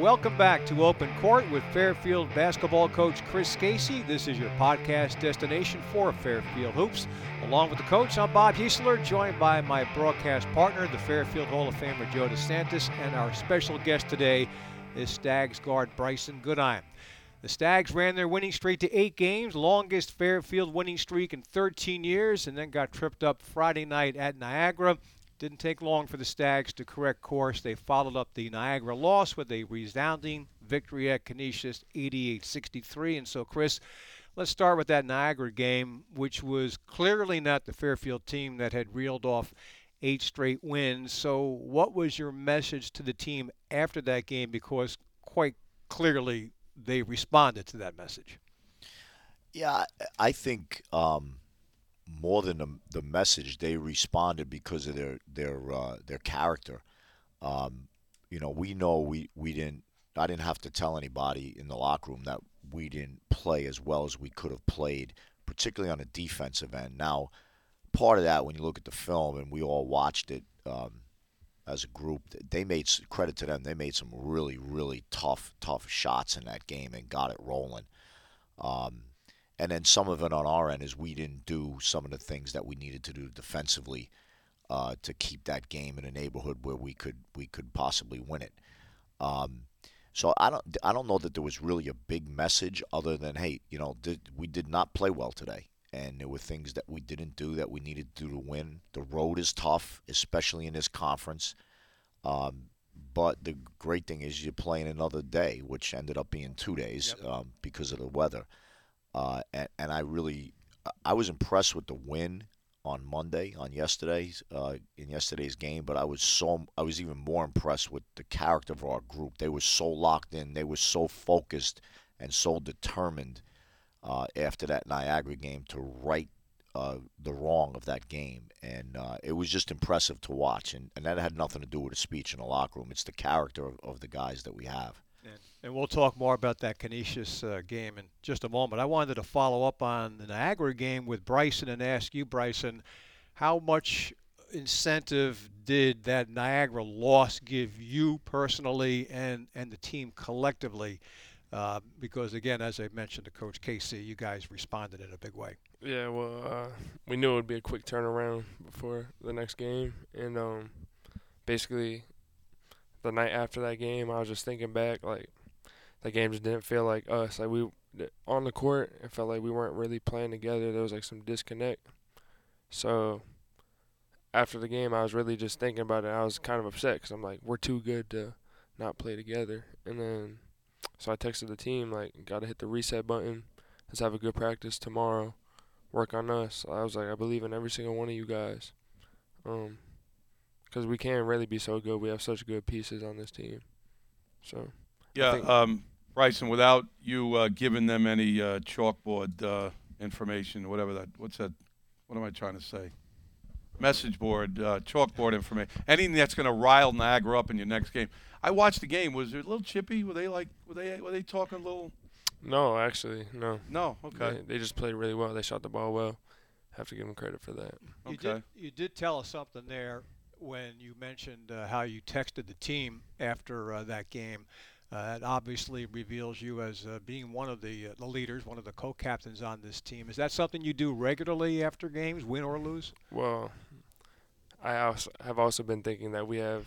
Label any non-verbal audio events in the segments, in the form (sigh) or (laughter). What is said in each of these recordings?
welcome back to Open Court with Fairfield basketball coach Chris Casey. This is your podcast destination for Fairfield Hoops. Along with the coach, I'm Bob Heisler, joined by my broadcast partner, the Fairfield Hall of Famer Joe DeSantis, and our special guest today is Stags guard Brycen Goodine. The Stags ran their winning streak to eight games, longest Fairfield winning streak in 13 years, and then got tripped up Friday night at Niagara. Didn't take long for the Stags to correct course. They followed up the Niagara loss with a resounding victory at Canisius 88-63. And so, Chris, let's start with that Niagara game, which was clearly not the Fairfield team that had reeled off eight straight wins. So, what was your message to the team after that game? Because quite clearly they responded to that message. Yeah, I think um, more than the, the message, they responded because of their their uh, their character. Um, you know, we know we, we didn't. I didn't have to tell anybody in the locker room that we didn't play as well as we could have played, particularly on the defensive end. Now, part of that, when you look at the film and we all watched it um, as a group, they made credit to them. They made some really, really tough, tough shots in that game and got it rolling. Um, and then some of it on our end is we didn't do some of the things that we needed to do defensively uh, to keep that game in a neighborhood where we could we could possibly win it. Um, so I don't I don't know that there was really a big message other than hey you know did, we did not play well today and there were things that we didn't do that we needed to do to win. The road is tough, especially in this conference. Um, but the great thing is you're playing another day, which ended up being two days yep. um, because of the weather. Uh, and, and, I really, I was impressed with the win on Monday, on yesterday's, uh, in yesterday's game. But I was so, I was even more impressed with the character of our group. They were so locked in, they were so focused and so determined uh, after that Niagara game to right uh, the wrong of that game, and uh, it was just impressive to watch. And, and that had nothing to do with a speech in the locker room. It's the character of, of the guys that we have. And, we'll talk more about that Canisius uh, game in just a moment. I wanted to follow up on the Niagara game with Brycen and ask you, Brycen, how much incentive did that Niagara loss give you personally and, and the team collectively? Uh, because again, as I mentioned to Coach Casey, you guys responded in a big way. Yeah, well, uh, we knew it would be a quick turnaround before the next game, and um, basically the night after that game, I was just thinking back, like that game just didn't feel like us. Like we on the court, it felt like we weren't really playing together. There was like some disconnect. So after the game, I was really just thinking about it. I was kind of upset because I'm like, we're too good to not play together. And then so I texted the team like, gotta hit the reset button. Let's have a good practice tomorrow. Work on us. I was like, I believe in every single one of you guys. Um, because we can't really be so good. We have such good pieces on this team. So yeah, um, Brycen, without you uh, giving them any uh, chalkboard uh, information, whatever that, what's that? What am I trying to say? Message board, uh, chalkboard information, anything that's going to rile Niagara up in your next game. I watched the game. Was it a little chippy? Were they like? Were they? Were they talking a little? No, actually, no. No, okay. They, they just played really well. They shot the ball well. Have to give them credit for that. You okay. Did, you did tell us something there when you mentioned uh, how you texted the team after uh, that game. Uh, it obviously reveals you as uh, being one of the uh, the leaders, one of the co-captains on this team. Is that something you do regularly after games, win or lose? Well, I also have also been thinking that we have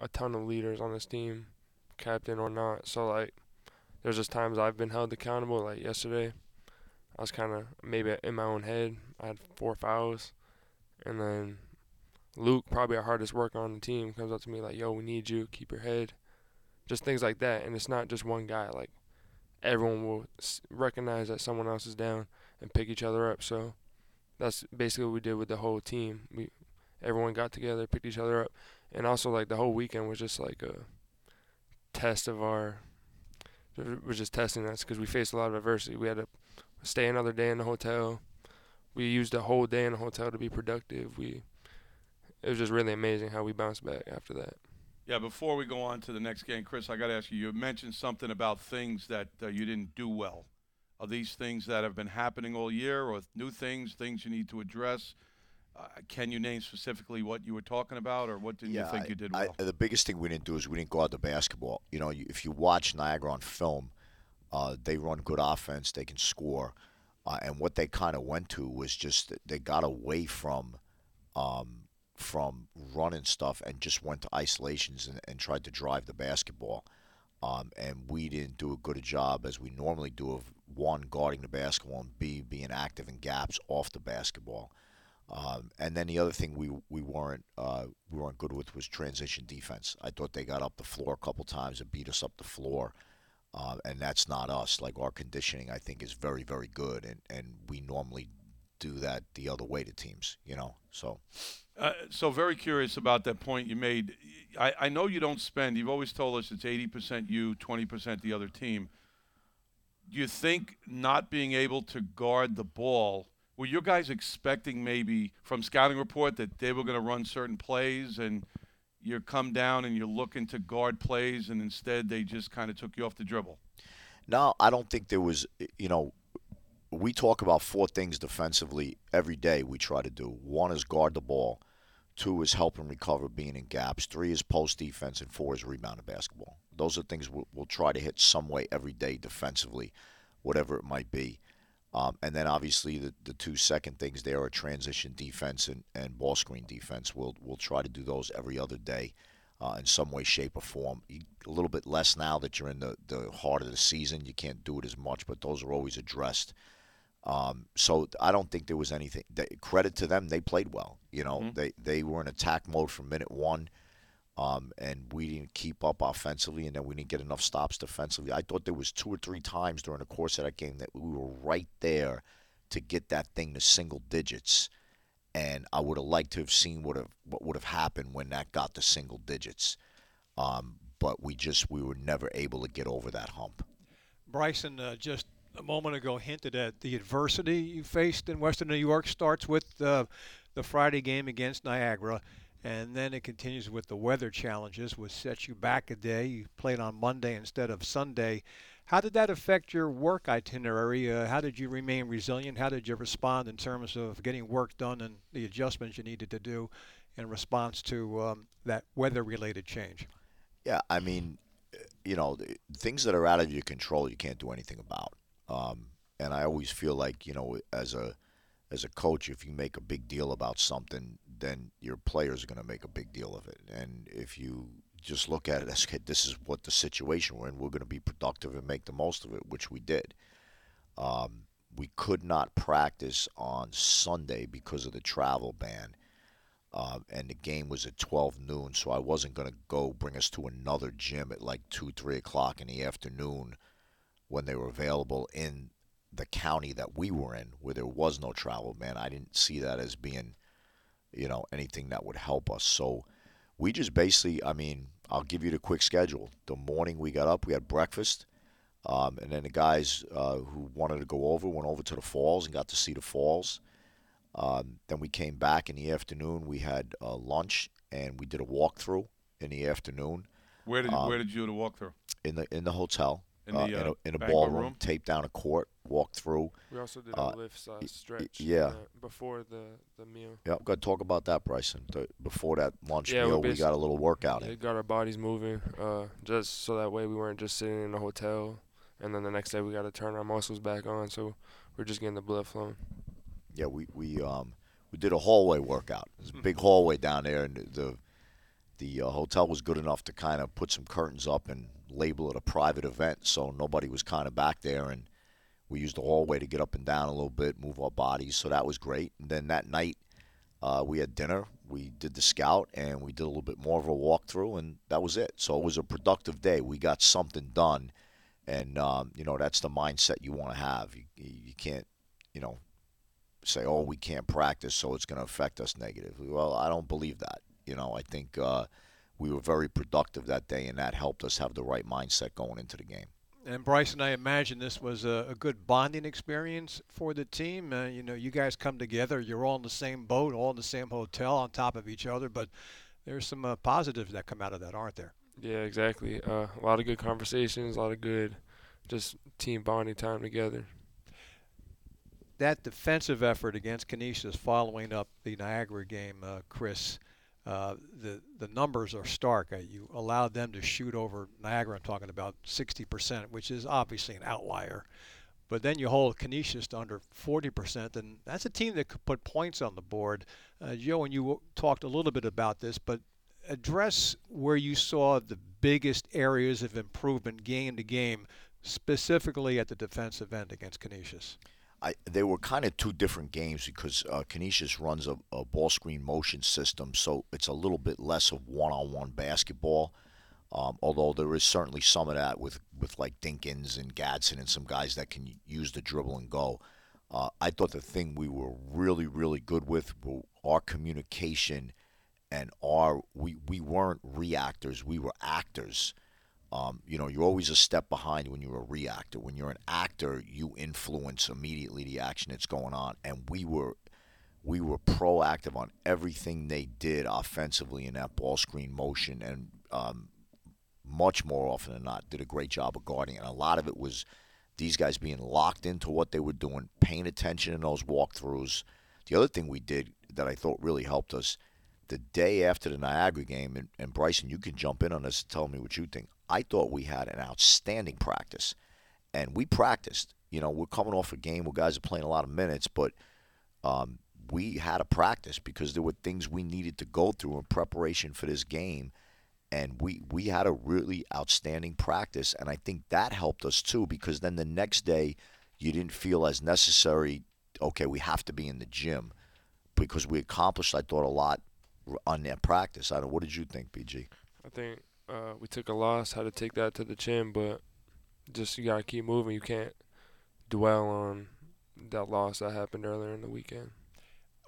a ton of leaders on this team, captain or not. So like, there's just times I've been held accountable. Like yesterday, I was kind of maybe in my own head. I had four fouls, and then Luke, probably our hardest worker on the team, comes up to me like, "Yo, we need you. Keep your head." Just things like that, and it's not just one guy. Like everyone will recognize that someone else is down and pick each other up. So that's basically what we did with the whole team. We everyone got together, picked each other up, and also like the whole weekend was just like a test of our. Was just testing us because we faced a lot of adversity. We had to stay another day in the hotel. We used a whole day in the hotel to be productive. We it was just really amazing how we bounced back after that. Yeah, before we go on to the next game, Chris, I got to ask you. You mentioned something about things that uh, you didn't do well. Are these things that have been happening all year, or new things, things you need to address? Uh, can you name specifically what you were talking about, or what didn't yeah, you think I- you did I- the biggest thing we didn't do is we didn't guard the basketball. You know, you, if you watch Niagara on film, uh, they run good offense, they can score, uh, and what they kind of went to was just they got away from um, from running stuff and just went to isolations and, and tried to drive the basketball. Um, and we didn't do a good a job as we normally do of one guarding the basketball and b being active in gaps off the basketball. Um, and then the other thing we we weren't uh, we weren't good with was transition defense. I thought they got up the floor a couple times and beat us up the floor, uh, and that's not us. Like our conditioning, I think is very very good, and and we normally do that the other way to teams. You know, so Uh, so very curious about that point you made. I, I know you don't spend. You've always told us it's 80% you, 20% the other team. Do you think not being able to guard the ball? Were your guys expecting maybe from scouting report that they were going to run certain plays and you come down and you're looking to guard plays and instead they just kind of took you off the dribble? No, I don't think there was. You know, we talk about four things defensively every day. We try to do. One is guard the ball. Two is help and recover, being in gaps. Three is post defense, and four is rebound basketball. Those are things we'll, we'll try to hit some way every day defensively, whatever it might be. Um, and then obviously the, the two second things there are transition defense and, and ball screen defense. We'll we'll try to do those every other day uh, in some way, shape, or form. A little bit less now that you're in the, the heart of the season. You can't do it as much, but those are always addressed. Um, so I don't think there was anything. They, credit to them, they played well. You know, Mhm. they they were in attack mode from minute one, um, and we didn't keep up offensively, and then we didn't get enough stops defensively. I thought there was two or three times during the course of that game that we were right there to get that thing to single digits, and I would have liked to have seen what have what would have happened when that got to single digits. Um, but we just we were never able to get over that hump. Brycen uh, just a moment ago hinted at the adversity you faced in Western New York. Starts with uh, the Friday game against Niagara, and then it continues with the weather challenges, which set you back a day. You played on Monday instead of Sunday. How did that affect your work itinerary? Uh, how did you remain resilient? How did you respond in terms of getting work done and the adjustments you needed to do in response to um, that weather-related change? Yeah, I mean, you know, things that are out of your control, you can't do anything about. Um, and I always feel like, you know, as a as a coach, if you make a big deal about something, then your players are going to make a big deal of it. And if you just look at it as "Okay, this is what the situation we're in, we're going to be productive and make the most of it, which we did. Um, we could not practice on Sunday because of the travel ban uh, and the game was at 12 noon, so I wasn't going to go bring us to another gym at like 2, 3 o'clock in the afternoon when they were available in the county that we were in, where there was no travel ban. I didn't see that as being, you know, anything that would help us. So we just basically, I mean, I'll give you the quick schedule. The morning we got up, we had breakfast. Um, and then the guys uh, who wanted to go over went over to the falls and got to see the falls. Um, then we came back in the afternoon. We had uh, lunch and we did a walkthrough in the afternoon Where did Um, where did you do the walkthrough? in the in the hotel In the, uh, uh, in a, in a ballroom. room? Taped down a court, walked through. We also did Uh, a lift uh, stretch. yeah. uh, before the the meal. Yeah, I'm gonna talk about that, Brycen. The, before that lunch Yeah, we meal, we got a little workout in. It got our bodies moving, uh, just so that way we weren't just sitting in a hotel, and then the next day we got to turn our muscles back on. So we're just getting the blood flowing. Yeah, we we um we did a hallway workout. There's a big hallway down there, and the the uh, hotel was good enough to kind of put some curtains up and label it a private event, so nobody was kind of back there, and we used the hallway to get up and down a little bit, move our bodies. So that was great. And then that night, uh, we had dinner. We did the scout, and we did a little bit more of a walkthrough, and that was it. So it was a productive day. We got something done, and um, you know that's the mindset you want to have. You you can't, you know, say, "Oh, we can't practice, so it's going to affect us negatively." Well, I don't believe that. You know, I think uh, we were very productive that day, and that helped us have the right mindset going into the game. And Brycen, I imagine this was a, a good bonding experience for the team. Uh, you know, you guys come together, you're all in the same boat, all in the same hotel on top of each other, but there's some uh, positives that come out of that, aren't there? Yeah, exactly. Uh, a lot of good conversations, a lot of good, just team bonding time together. that defensive effort against Canisius following up the Niagara game, uh, Chris, uh, the the numbers are stark. Uh, you allowed them to shoot over Niagara. I'm talking about 60%, which is obviously an outlier. But then you hold Canisius to under 40%, and that's a team that could put points on the board. Uh, Joe, and you talked a little bit about this, but address where you saw the biggest areas of improvement game to game, specifically at the defensive end against Canisius. I, they were kind of two different games because uh, Canisius runs a, a, ball screen motion system, so it's a little bit less of one-on-one basketball. Um, although there is certainly some of that with, with like Dinkins and Gadsden and some guys that can use the dribble and go. Uh, I thought the thing we were really, really good with were our communication and our we, we weren't reactors, we were actors. Um, you know, you're always a step behind when you're a reactor. When you're an actor, you influence immediately the action that's going on. And we were we were proactive on everything they did offensively in that ball screen motion, and um, much more often than not, did a great job of guarding. And a lot of it was these guys being locked into what they were doing, paying attention in those walkthroughs. The other thing we did that I thought really helped us the day after the Niagara game, and, and Brycen, you can jump in on this and tell me what you think. I thought we had an outstanding practice, and we practiced. You know, we're coming off a game where guys are playing a lot of minutes, but um, we had a practice because there were things we needed to go through in preparation for this game, and we we had a really outstanding practice, and I think that helped us too because then the next day you didn't feel as necessary. Okay, we have to be in the gym because we accomplished, I thought, a lot on that practice. I don't. What did you think, BG? I think uh, we took a loss, had to take that to the chin, but just you gotta keep moving. You can't dwell on that loss that happened earlier in the weekend.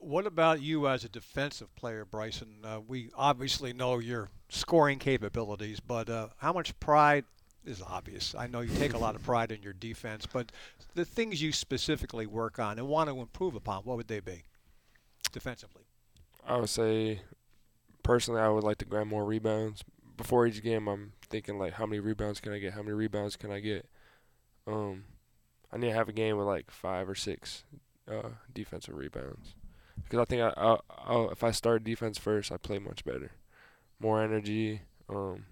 What about you as a defensive player, Brycen? Uh, we obviously know your scoring capabilities, but uh, how much pride is obvious? I know you take a lot of (laughs) pride in your defense, but the things you specifically work on and want to improve upon, what would they be defensively? I would say, personally, I would like to grab more rebounds. Before each game, I'm thinking like, how many rebounds can I get? How many rebounds can I get? Um, I need to have a game with like five or six uh, defensive rebounds because I think I, I, I, if I start defense first, I play much better, more energy, um,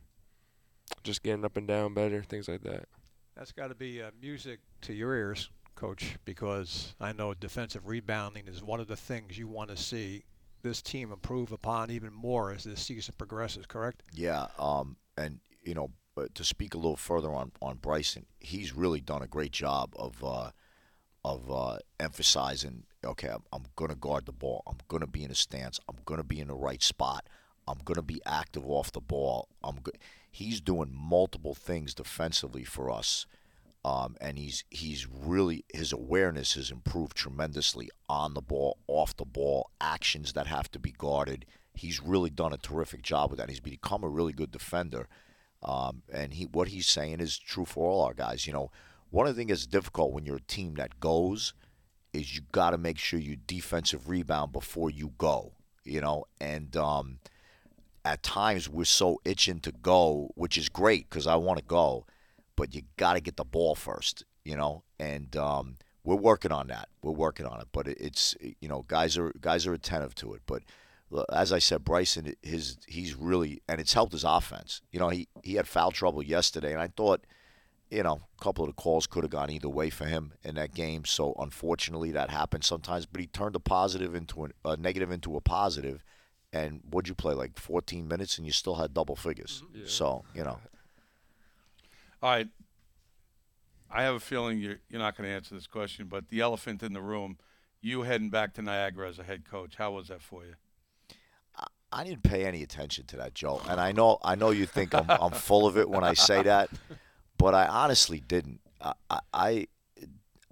just getting up and down better, things like that. That's got to be uh, music to your ears, coach, because I know defensive rebounding is one of the things you want to see this team improve upon even more as this season progresses. Correct? Yeah. Um, and you know, to speak a little further on on Brycen, he's really done a great job of uh, of uh, emphasizing. Okay, I'm, I'm going to guard the ball. I'm going to be in a stance. I'm going to be in the right spot. I'm going to be active off the ball. I'm go- He's doing multiple things defensively for us um, and he's he's really his awareness has improved tremendously on the ball, off the ball, actions that have to be guarded. He's really done a terrific job with that. He's become a really good defender, um, and he what he's saying is true for all our guys. You know, one of the things that's difficult when you're a team that goes is you got to make sure you defensive rebound before you go. You know, and um, at times we're so itching to go, which is great because I want to go but you got to get the ball first, you know. And um, we're working on that. We're working on it, but it's you know guys are guys are attentive to it. But as I said, Brycen, his he's really and it's helped his offense. You know, he he had foul trouble yesterday, and I thought. You know, a couple of the calls could have gone either way for him in that game. So unfortunately, that happens sometimes. But he turned a positive into a, a negative into a positive, and what'd you play like 14 minutes, and you still had double figures. Mm-hmm. Yeah. So you know, all right. I have a feeling you're, you're not going to answer this question, but the elephant in the room, you heading back to Niagara as a head coach, how was that for you? I didn't pay any attention to that, Joe. And I know I know you think I'm, I'm full of it when I say that, but I honestly didn't. I, I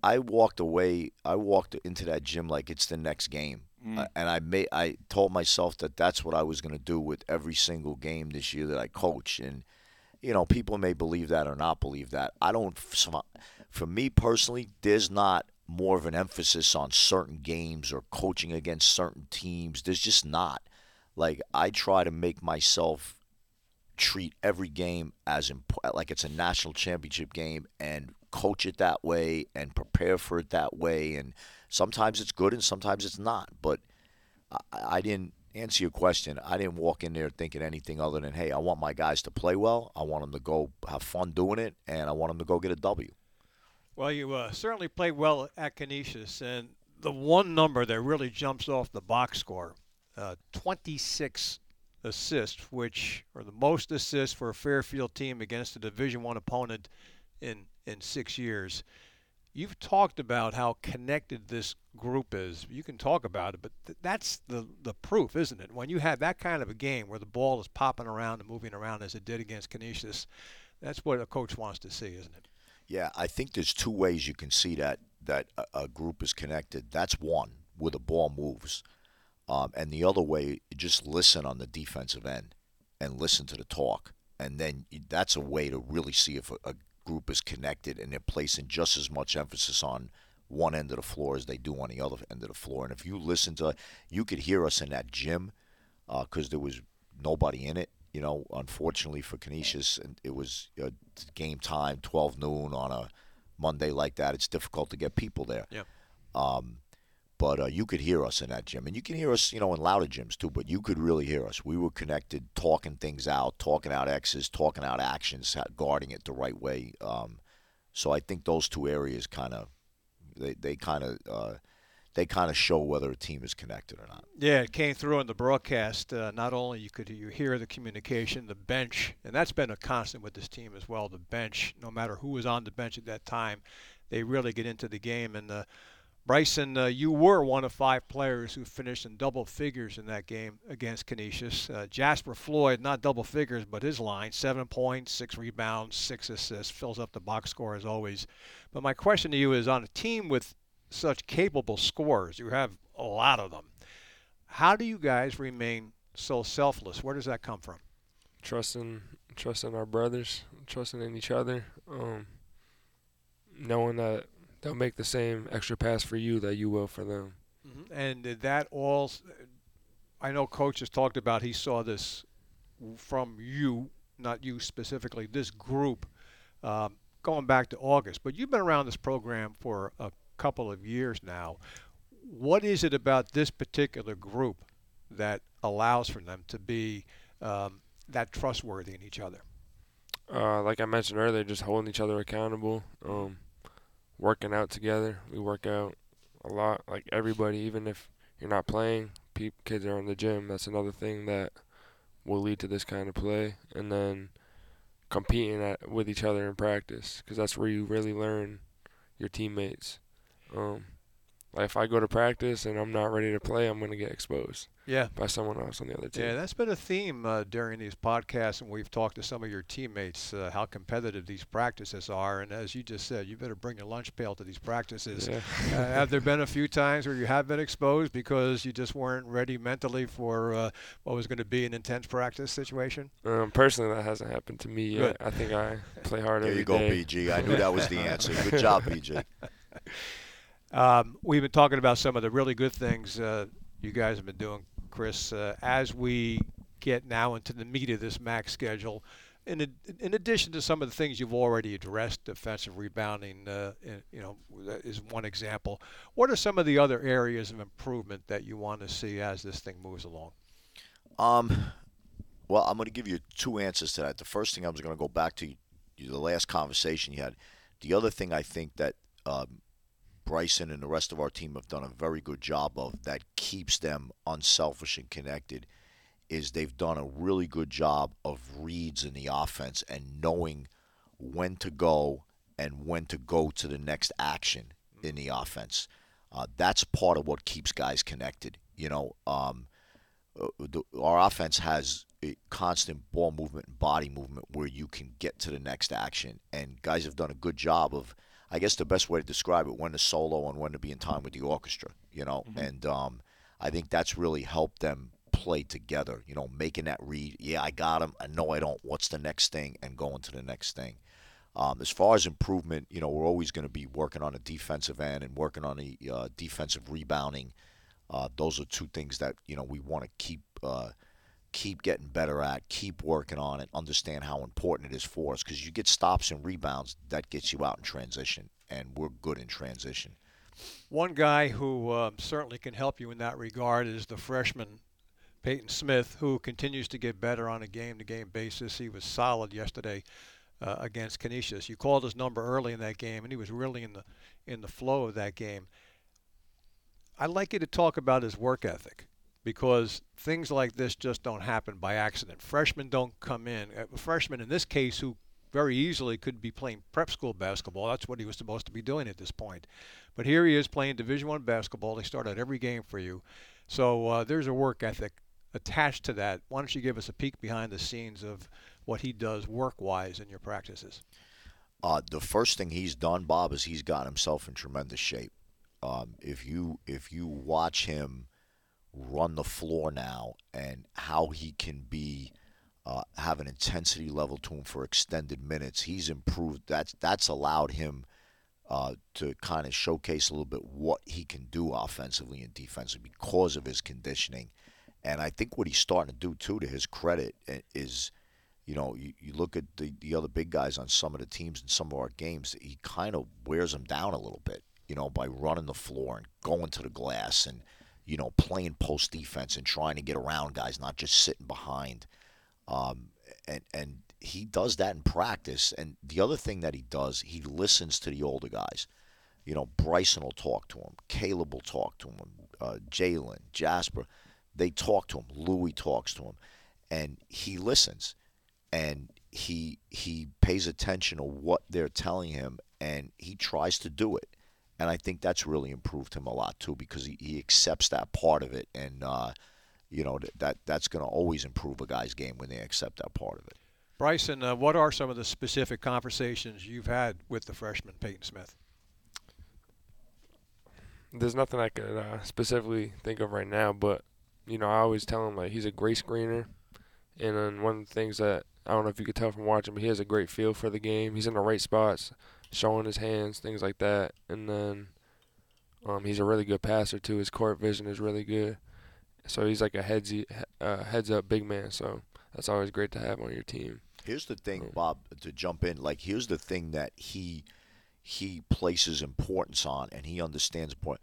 I walked away. I walked into that gym like it's the next game, mm. and I made. I told myself that that's what I was going to do with every single game this year that I coach, and you know, people may believe that or not believe that. I don't. For me personally, there's not more of an emphasis on certain games or coaching against certain teams. There's just not. Like I try to make myself treat every game as imp- like it's a national championship game and coach it that way and prepare for it that way. And sometimes it's good and sometimes it's not. But I, I didn't answer your question. I didn't walk in there thinking anything other than, hey, I want my guys to play well. I want them to go have fun doing it, and I want them to go get a W. Well, you uh, certainly played well at Canisius, and the one number that really jumps off the box score, uh, 26 assists, which are the most assists for a Fairfield team against a Division One opponent in in six years. You've talked about how connected this group is. You can talk about it, but th- that's the the proof, isn't it? When you have that kind of a game where the ball is popping around and moving around as it did against Canisius, that's what a coach wants to see, isn't it? Yeah, I think there's two ways you can see that that a, a group is connected. That's one where the ball moves, um, and the other way, just listen on the defensive end and listen to the talk, and then that's a way to really see if a, a group is connected and they're placing just as much emphasis on one end of the floor as they do on the other end of the floor. And if you listen to, you could hear us in that gym because uh, there was nobody in it you know, unfortunately for Canisius, it was uh, game time, 12 noon on a Monday like that. It's difficult to get people there. Yeah. Um, but uh, you could hear us in that gym, and you can hear us, you know, in louder gyms too. But you could really hear us. We were connected, talking things out, talking out X's, talking out actions, guarding it the right way. Um, so I think those two areas kind of, they they kind of. Uh, they kind of show whether a team is connected or not. Yeah, it came through in the broadcast. Uh, not only you could you hear the communication, the bench, and that's been a constant with this team as well. The bench, no matter who was on the bench at that time, they really get into the game. And uh, Brycen, uh, you were one of five players who finished in double figures in that game against Canisius. Uh, Jasper Floyd, not double figures, but his line, seven points, six rebounds, six assists, fills up the box score as always. But my question to you is on a team with such capable scorers. You have a lot of them. How do you guys remain so selfless? Where does that come from? Trusting, trusting our brothers, trusting in each other, um, knowing that they'll make the same extra pass for you that you will for them. Mm-hmm. And that all? I know coach has talked about he saw this from you, not you specifically, this group, um, going back to August. But you've been around this program for a couple of years now. What is it about this particular group that allows for them to be um, that trustworthy in each other? Uh, like I mentioned earlier, just holding each other accountable, um, working out together. We work out a lot, like everybody, even if you're not playing. Pe- kids are in the gym. That's another thing that will lead to this kind of play. And then competing at, with each other in practice, because that's where you really learn your teammates. Um, like if I go to practice and I'm not ready to play, I'm going to get exposed. Yeah. By someone else on the other team. Yeah, that's been a theme uh, during these podcasts, and we've talked to some of your teammates uh, how competitive these practices are. And as you just said, you better bring your lunch pail to these practices. Yeah. uh, have there been a few times where you have been exposed because you just weren't ready mentally for uh, what was going to be an intense practice situation? Um, personally, that hasn't happened to me yet. Good. I think I play hard there every you go, day. BG. I knew that was the answer. Good job, BG. (laughs) Um, we've been talking about some of the really good things uh, you guys have been doing, Chris. Uh, as we get now into the meat of this MAAC schedule, in, ad- in addition to some of the things you've already addressed, defensive rebounding, uh, in- you know, is one example. What are some of the other areas of improvement that you want to see as this thing moves along? Um, well, I'm going to give you two answers to that. The first thing I was going to go back to the last conversation you had. The other thing I think that um, Brycen and the rest of our team have done a very good job of that keeps them unselfish and connected is they've done a really good job of reads in the offense and knowing when to go and when to go to the next action in the offense. Uh, that's part of what keeps guys connected. You know, um, uh, the, our offense has constant ball movement and body movement where you can get to the next action, and guys have done a good job of I guess the best way to describe it when to solo and when to be in time with the orchestra, you know, Mm-hmm. and um, I think that's really helped them play together, you know, making that read. Yeah, I got him. I know I don't. What's the next thing? And going to the next thing. Um, as far as improvement, you know, we're always going to be working on the defensive end and working on the uh, defensive rebounding. Uh, those are two things that you know we want to keep uh, keep getting better at, keep working on it, understand how important it is for us because you get stops and rebounds that gets you out in transition, and we're good in transition. One guy who um, certainly can help you in that regard is the freshman Peyton Smith, who continues to get better on a game-to-game basis. He was solid yesterday uh, against Canisius. You called his number early in that game, and he was really in the in the flow of that game. I'd like you to talk about his work ethic because things like this just don't happen by accident. Freshmen don't come in. Uh, freshmen in this case who very easily could be playing prep school basketball. That's what he was supposed to be doing at this point. But here he is playing Division One basketball. They start out every game for you. So uh, there's a work ethic attached to that. Why don't you give us a peek behind the scenes of what he does work-wise in your practices? Uh, the first thing he's done, Bob, is he's got himself in tremendous shape. Um, if you if you watch him run the floor now and how he can be uh, have an intensity level to him for extended minutes, he's improved. That's that's allowed him uh, to kind of showcase a little bit what he can do offensively and defensively because of his conditioning. And I think what he's starting to do too, to his credit, is you know, you, you look at the, the other big guys on some of the teams in some of our games, he kind of wears them down a little bit, you know, by running the floor and going to the glass and, you know, playing post defense and trying to get around guys, not just sitting behind. Um, and, and he does that in practice. And the other thing that he does, he listens to the older guys. You know, Brycen will talk to him, Caleb will talk to him, uh, Jalen, Jasper. They talk to him. Louis talks to him, and he listens and he he pays attention to what they're telling him and he tries to do it and i think that's really improved him a lot too because he, he accepts that part of it and uh, you know that that's going to always improve a guy's game when they accept that part of it. Brycen uh, what are some of the specific conversations you've had with the freshman peyton smith? There's nothing i could uh, specifically think of right now but you know i always tell him like he's a great screener. And then one of the things that I don't know if you could tell from watching, but he has a great feel for the game. He's in the right spots, showing his hands, things like that. And then um, he's a really good passer too. His court vision is really good. So he's like a heads uh, heads up big man. So that's always great to have on your team. Here's the thing, Bob, to jump in. Like here's the thing that he he places importance on, and he understands point.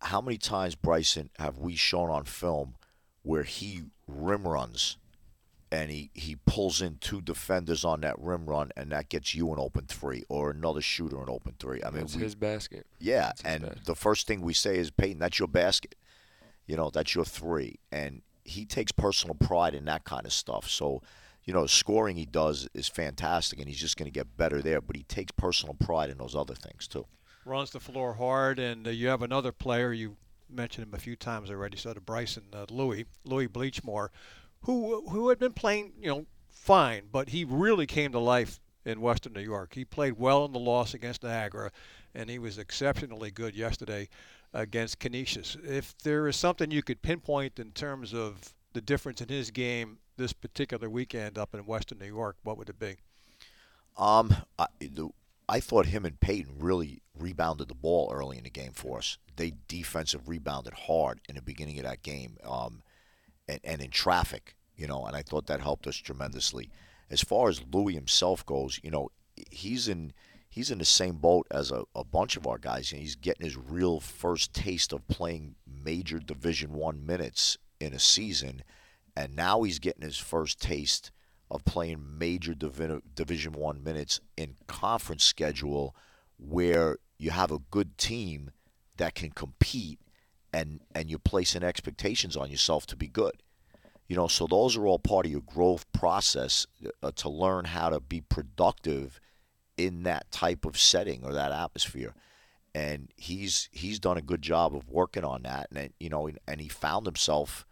How many times, Brycen, have we shown on film where he rim runs and he, he pulls in two defenders on that rim run, and that gets you an open three or another shooter an open three. I mean, it's his basket. Yeah, and basket. the first thing we say is, Peyton, that's your basket. You know, that's your three, and he takes personal pride in that kind of stuff. So, you know, scoring he does is fantastic, and he's just going to get better there. But he takes personal pride in those other things too. Runs the floor hard, and uh, you have another player you mentioned him a few times already. So to Brycen uh, Louis Louis Bleechmore who who had been playing, you know, fine, but he really came to life in Western New York. He played well in the loss against Niagara, and he was exceptionally good yesterday against Canisius. If there is something you could pinpoint in terms of the difference in his game this particular weekend up in Western New York, what would it be? Um, I, the, I thought him and Peyton really rebounded the ball early in the game for us. They defensive rebounded hard in the beginning of that game. Um, and, and in traffic, you know, and I thought that helped us tremendously. As far as Louis himself goes, you know, he's in he's in the same boat as a, a bunch of our guys. And he's getting his real first taste of playing major Division One minutes in a season, and now he's getting his first taste of playing major Divi- Division One minutes in conference schedule, where you have a good team that can compete and and you're placing expectations on yourself to be good. You know, so those are all part of your growth process uh, to learn how to be productive in that type of setting or that atmosphere. And he's he's done a good job of working on that, and you know, and he found himself.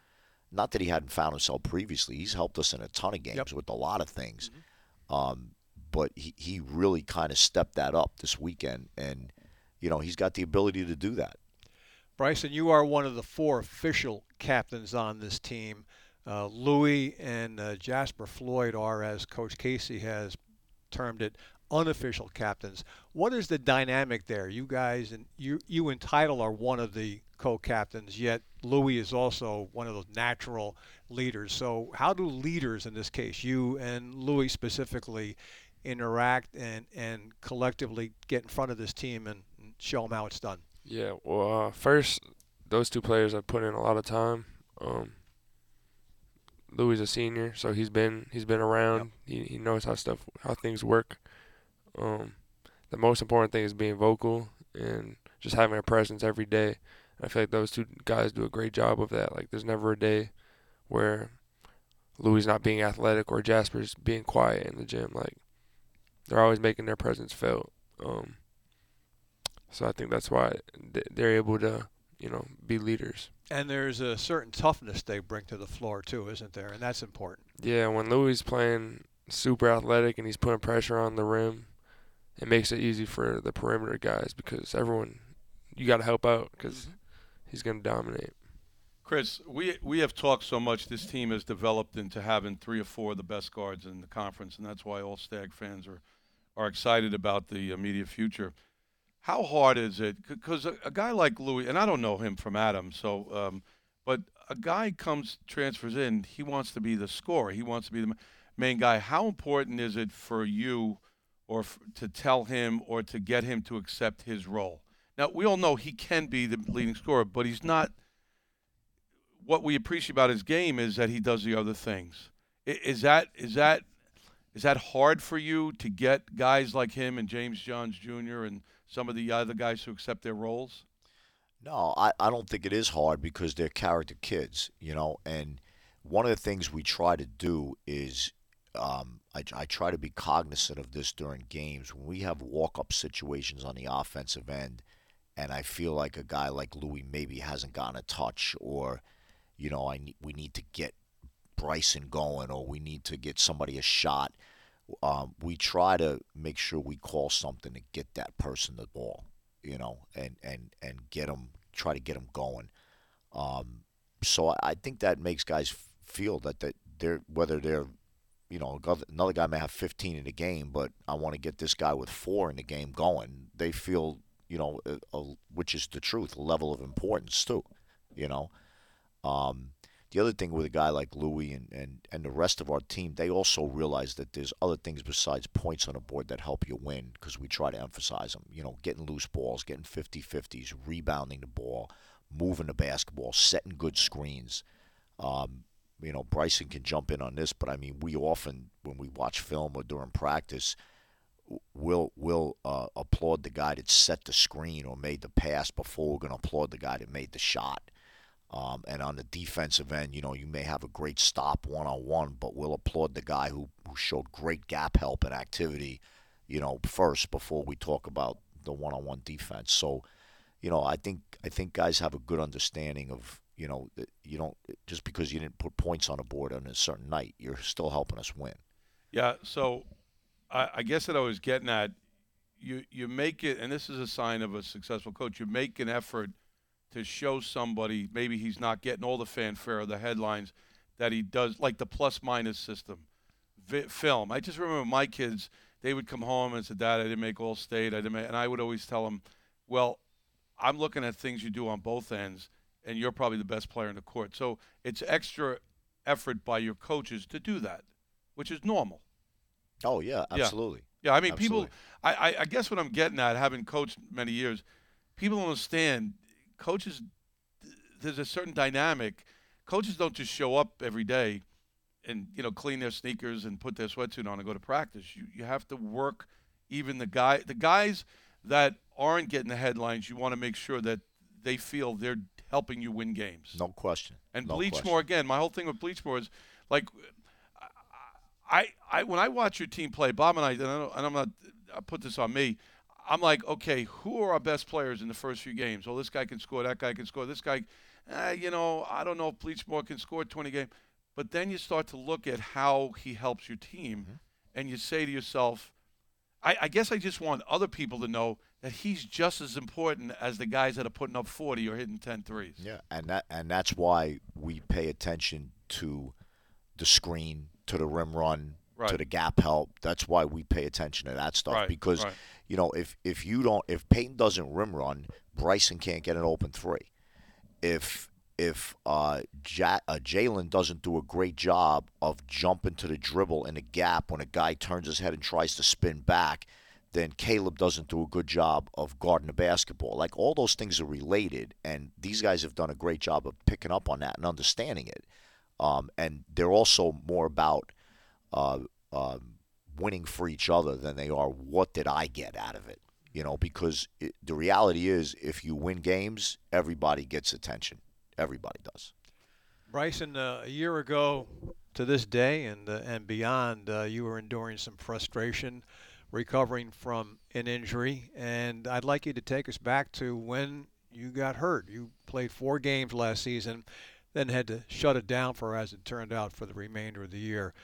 Not that he hadn't found himself previously. He's helped us in a ton of games yep. with a lot of things. Mm-hmm. Um, but he, he really kind of stepped that up this weekend, and you know he's got the ability to do that. Brycen, you are one of the four official captains on this team. Uh, Louis and uh, Jasper Floyd are, as Coach Casey has termed it, unofficial captains. What is the dynamic there? You guys and you, you and Title are one of the co-captains. Yet Louis is also one of those natural leaders. So how do leaders in this case, you and Louis specifically, interact and and collectively get in front of this team and show them how it's done? Yeah. Well, uh, first, those two players have put in a lot of time. Um, Louis a senior, so he's been he's been around. He he knows how stuff how things work. Um, the most important thing is being vocal and just having a presence every day. And I feel like those two guys do a great job of that. Like there's never a day where Louis not being athletic or Jasper's being quiet in the gym. Like they're always making their presence felt. Um, so I think that's why they're able to, you know, be leaders. And there's a certain toughness they bring to the floor too, isn't there? And that's important. Yeah, when Louis is playing super athletic and he's putting pressure on the rim, it makes it easy for the perimeter guys because everyone you got to help out because mm-hmm. he's going to dominate. Chris, we we have talked so much. This team has developed into having three or four of the best guards in the conference, and that's why all Stag fans are are excited about the immediate future. How hard is it? Because a, a, guy like Louis, and I don't know him from Adam, so um, but a guy comes transfers in, he wants to be the scorer. He wants to be the main guy. How important is it for you, or f- to tell him, or to get him to accept his role? Now we all know he can be the leading scorer, but he's not. What we appreciate about his game is that he does the other things. Is that is that is that hard for you to get guys like him and James Johns Jr. and some of the other guys who accept their roles? No, I, I don't think it is hard because they're character kids, you know. And one of the things we try to do is um, I, I try to be cognizant of this during games. When we have walk up situations on the offensive end, and I feel like a guy like Louis maybe hasn't gotten a touch, or, you know, I we need to get Brycen going or we need to get somebody a shot, um, we try to make sure we call something to get that person the ball, you know, and and and get them try to get them going. Um, so I think that makes guys feel that that they're whether they're you know another guy may have 15 in the game, but I want to get this guy with four in the game going. They feel you know, a, a, which is the truth, level of importance too, you know. Um, the other thing with a guy like Louis and, and, and the rest of our team, they also realize that there's other things besides points on the board that help you win because we try to emphasize them. You know, getting loose balls, getting 50 50s, rebounding the ball, moving the basketball, setting good screens. Um, you know, Brycen can jump in on this, but I mean, we often, when we watch film or during practice, we'll, we'll uh, applaud the guy that set the screen or made the pass before we're going to applaud the guy that made the shot. Um, and on the defensive end, you know, you may have a great stop one on one, but we'll applaud the guy who, who showed great gap help and activity, you know, first before we talk about the one on one defense. So, you know, I think I think guys have a good understanding of, you know, you don't just because you didn't put points on the board on a certain night, you're still helping us win. Yeah. So, I, I guess that I was getting at, you you make it, and this is a sign of a successful coach. You make an effort to show somebody maybe he's not getting all the fanfare or the headlines that he does, like the plus minus system. Vi- film. I just remember my kids, they would come home and say, Dad, I didn't make all state. I didn't make, and I would always tell them, well, I'm looking at things you do on both ends, and you're probably the best player in the court. So it's extra effort by your coaches to do that, which is normal. Oh, yeah, absolutely. Yeah, yeah I mean, absolutely. people, I, I, I guess what I'm getting at, having coached many years, people understand coaches, there's a certain dynamic. Coaches don't just show up every day and you know clean their sneakers and put their sweatsuit on and go to practice. You you have to work. Even the guy, the guys that aren't getting the headlines, you want to make sure that they feel they're helping you win games. No question. And no Bleechmore question. again. My whole thing with Bleechmore is like, I, I when I watch your team play, Bob and I, and, I and I'm not, I put this on me. I'm like, okay, who are our best players in the first few games? Well, this guy can score, that guy can score, this guy, eh, you know, I don't know if Bleechmore can score 20 games. But then you start to look at how he helps your team, mm-hmm. and you say to yourself, I, I, guess I just want other people to know that he's just as important as the guys that are putting up 40 or hitting 10 threes. Yeah, and that and that's why we pay attention to the screen, to the rim run, right. to the gap help. That's why we pay attention to that stuff right, because right you know, if if you don't, if Peyton doesn't rim run, Brycen can't get an open three. if if uh, uh, Jalen doesn't do a great job of jumping to the dribble in a gap when a guy turns his head and tries to spin back, then Caleb doesn't do a good job of guarding the basketball. Like all those things are related, and these guys have done a great job of picking up on that and understanding it. Um, and they're also more about uh, uh, winning for each other than they are what did I get out of it. You know, because it, the reality is, if you win games, everybody gets attention. Everybody does. Brycen, uh, a year ago to this day and uh, and beyond, uh, you were enduring some frustration, recovering from an injury, and I'd like you to take us back to when you got hurt. You played four games last season, then had to shut it down for, as it turned out, for the remainder of the year.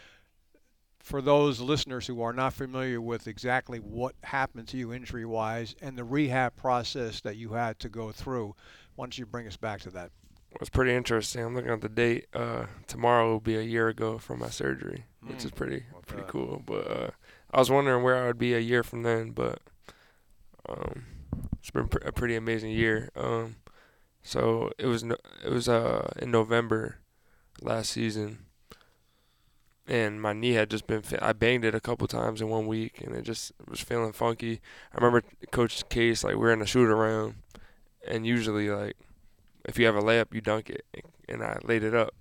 For those listeners who are not familiar with exactly what happened to you injury-wise and the rehab process that you had to go through, why don't you bring us back to that? It's pretty interesting. I'm looking at the date. Uh, tomorrow will be a year ago from my surgery, which Hmm. is pretty Well, pretty cool. But uh, I was wondering where I would be a year from then. But um, it's been pr- a pretty amazing year. Um, so it was no, it was uh in November last season, and my knee had just been I banged it a couple times in one week, and it just was feeling funky. I remember Coach Case like we are in a shoot around, and usually like if you have a layup, you dunk it. And I laid it up.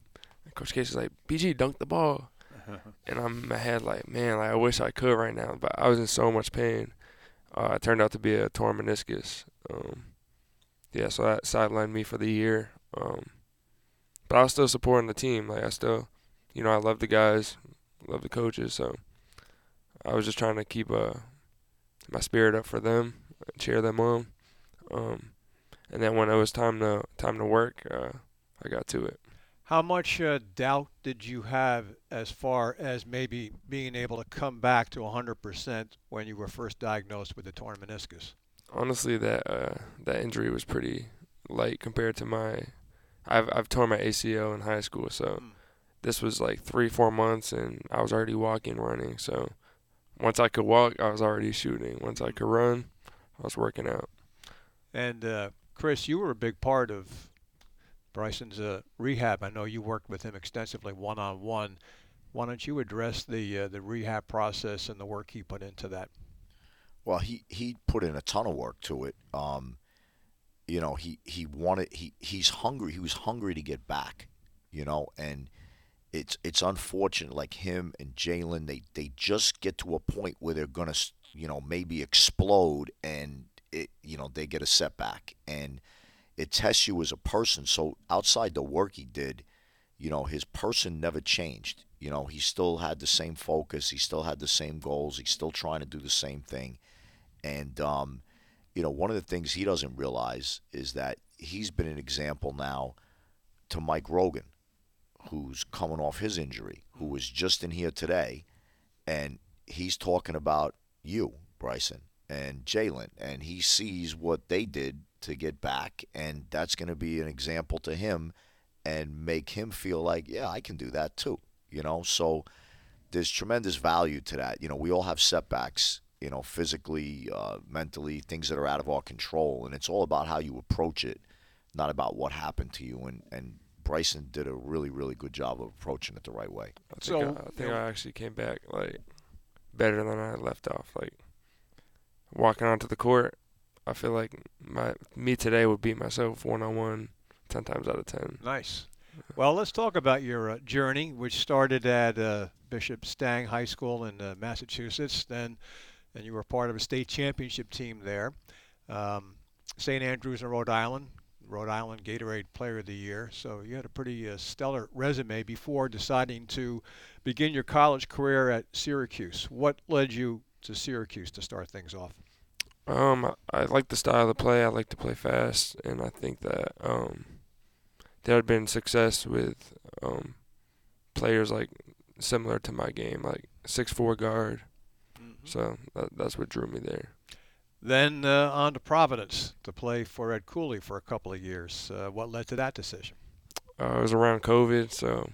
And Coach Case is like, BG, dunk the ball. (laughs) and I'm in my head like, man, like I wish I could right now, but I was in so much pain. Uh, it turned out to be a torn meniscus. Um, yeah, so that sidelined me for the year. Um, but I was still supporting the team. Like I still, you know, I love the guys, love the coaches. So I was just trying to keep uh, my spirit up for them, cheer them on. Um, and then when it was time to time to work, uh, I got to it. How much uh, doubt did you have as far as maybe being able to come back to 100% when you were first diagnosed with the torn meniscus? Honestly, that uh, that injury was pretty light compared to my. I've I've torn my ACL in high school, so Mm. This was like three four months, and I was already walking, running. So once I could walk, I was already shooting. Once I could run, I was working out. And uh, Chris, you were a big part of Brycen's uh, rehab. I know you worked with him extensively one on one. Why don't you address the uh, the rehab process and the work he put into that? Well, he he put in a ton of work to it. Um, you know, he he wanted he he's hungry. He was hungry to get back. You know, and it's it's unfortunate. Like him and Jalen, they they just get to a point where they're gonna you know maybe explode, and it you know they get a setback, and it tests you as a person. So outside the work he did, you know, his person never changed. You know, he still had the same focus. He still had the same goals. He's still trying to do the same thing. And, um, you know, one of the things he doesn't realize is that he's been an example now to Mike Rogan, who's coming off his injury, who was just in here today. And he's talking about you, Brycen, and Jalen. And he sees what they did to get back. And that's going to be an example to him and make him feel like, yeah, I can do that too. You know, so there's tremendous value to that. You know, we all have setbacks, you know, physically, uh, mentally, things that are out of our control. And it's all about how you approach it, not about what happened to you. And, and Brycen did a really, really good job of approaching it the right way. I think, So, I, I, think you know- I actually came back like better than I left off. Like walking onto the court, I feel like my me today would beat myself one on one ten times out of ten. Nice. Well, let's talk about your uh, journey, which started at uh, Bishop Stang High School in uh, Massachusetts. Then, and you were part of a state championship team there. Um, St. Andrews in Rhode Island, Rhode Island Gatorade Player of the Year. So you had a pretty uh, stellar resume before deciding to begin your college career at Syracuse. What led you to Syracuse to start things off? Um, I, like the style of play. I like to play fast, and I think that um, there had been success with um, players like similar to my game, like six four guard. So that, that's what drew me there. Then uh, on to Providence to play for Ed Cooley for a couple of years. Uh, what led to that decision? Uh, it was around COVID, so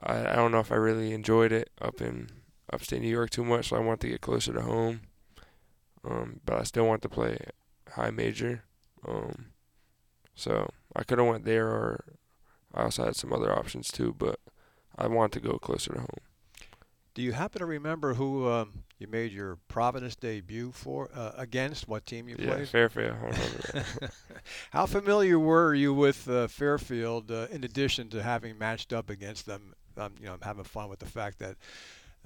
I, I don't know if I really enjoyed it up in upstate New York too much. So I wanted to get closer to home, um, but I still want to play high major. Um, So I could have went there, or I also had some other options too. But I wanted to go closer to home. Do you happen to remember who um, you made your Providence debut for uh, against? What team you yeah, played? Fairfield. I remember that. (laughs) How familiar were you with uh, Fairfield? Uh, in addition to having matched up against them, um, you know, I'm having fun with the fact that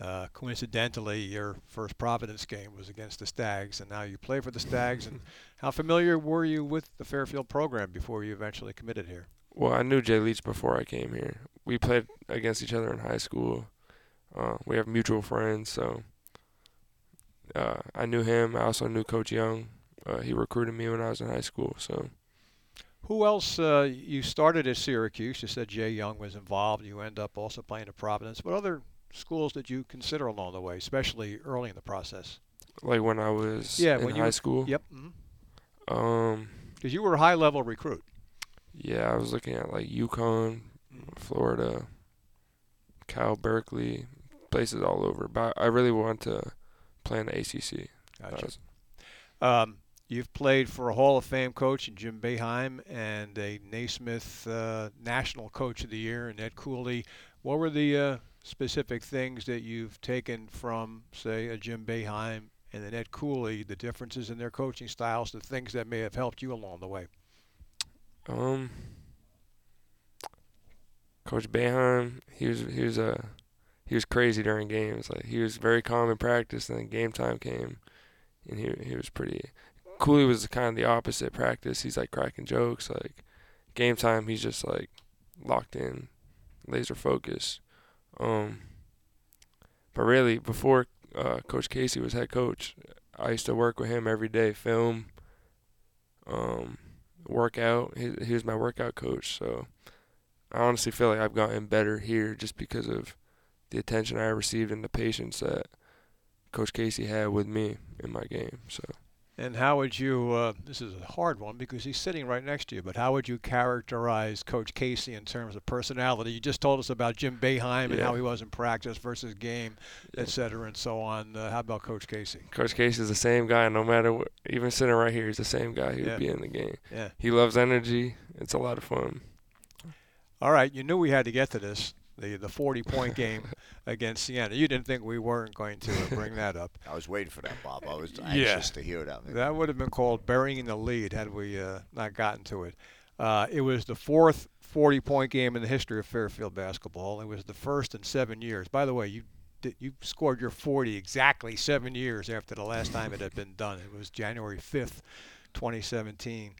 uh, coincidentally your first Providence game was against the Stags, and now you play for the Stags. and (laughs) how familiar were you with the Fairfield program before you eventually committed here? Well, I knew Jay Leach before I came here. We played against each other in high school. Uh, we have mutual friends, so uh, I knew him. I also knew Coach Young. Uh, he recruited me when I was in high school. So Who else? Uh, you started at Syracuse. You said Jay Young was involved. You end up also playing at Providence. What other schools did you consider along the way, especially early in the process? like when I was Yeah, in when you- high school. Yep. Because Um, you were a high-level recruit. yeah, I was looking at like UConn, Florida, Cal, Berkeley, places all over. But I really want to play in the ACC. Gotcha. was- Um, you've played for a Hall of Fame coach in Jim Boeheim and a Naismith uh, National Coach of the Year in Ed Cooley. What were the uh, specific things that you've taken from, say, a Jim Boeheim and an Ed Cooley, the differences in their coaching styles, the things that may have helped you along the way? Um, Coach Boeheim, he was he was uh, he was crazy during games. Like he was very calm in practice, and then game time came, and he he was pretty. Cooley was kind of the opposite. Practice, he's like cracking jokes. Like game time, he's just like locked in, laser focused. Um, but really, before uh, Coach Casey was head coach, I used to work with him every day, film. Um, workout. He, he was my workout coach. So I honestly feel like I've gotten better here just because of the attention I received and the patience that Coach Casey had with me in my game. So And how would you, uh, this is a hard one because he's sitting right next to you, but how would you characterize Coach Casey in terms of personality? You just told us about Jim Boeheim and how he was in practice versus game, Yeah. et cetera, and so on. Uh, how about Coach Casey? Coach Casey is the same guy no matter what. Even sitting right here, he's the same guy. He Yeah. would be in the game. Yeah. He loves energy. It's a lot of fun. All right, you knew we had to get to this, the, the 40 point game against Siena. You didn't think we weren't going to uh, bring that up. (laughs) I was waiting for that, Bob. I was Yeah. anxious to hear that. That would have been called burying the lead had we uh, not gotten to it. Uh, it was the fourth 40 point game in the history of Fairfield basketball. It was the first in seven years. By the way, you did, you scored your 40 exactly seven years after the last time it had been done. It was January 5th, 2017.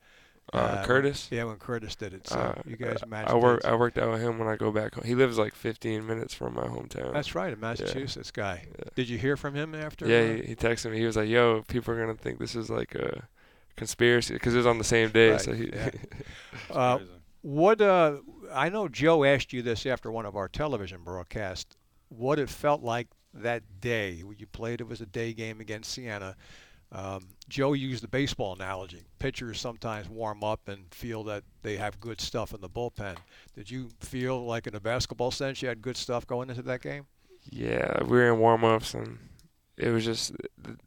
Uh, Uh, Curtis. Yeah, when Curtis did it. So Uh, you guys matched I work. I worked out with him when I go back home. He lives like 15 minutes from my hometown. That's right, a Massachusetts guy. Yeah. Did you hear from him after? Yeah, uh, he, he texted me. He was like, "Yo, people are gonna think this is like a conspiracy because it was on the same day." Right, So he, yeah. (laughs) Uh. What uh, I know Joe asked you this after one of our television broadcasts. What it felt like that day when you played. It was a day game against Siena. Um, Joe used the baseball analogy. Pitchers sometimes warm up and feel that they have good stuff in the bullpen. Did you feel like, in a basketball sense, you had good stuff going into that game? yeah, we were in warm-ups and it was just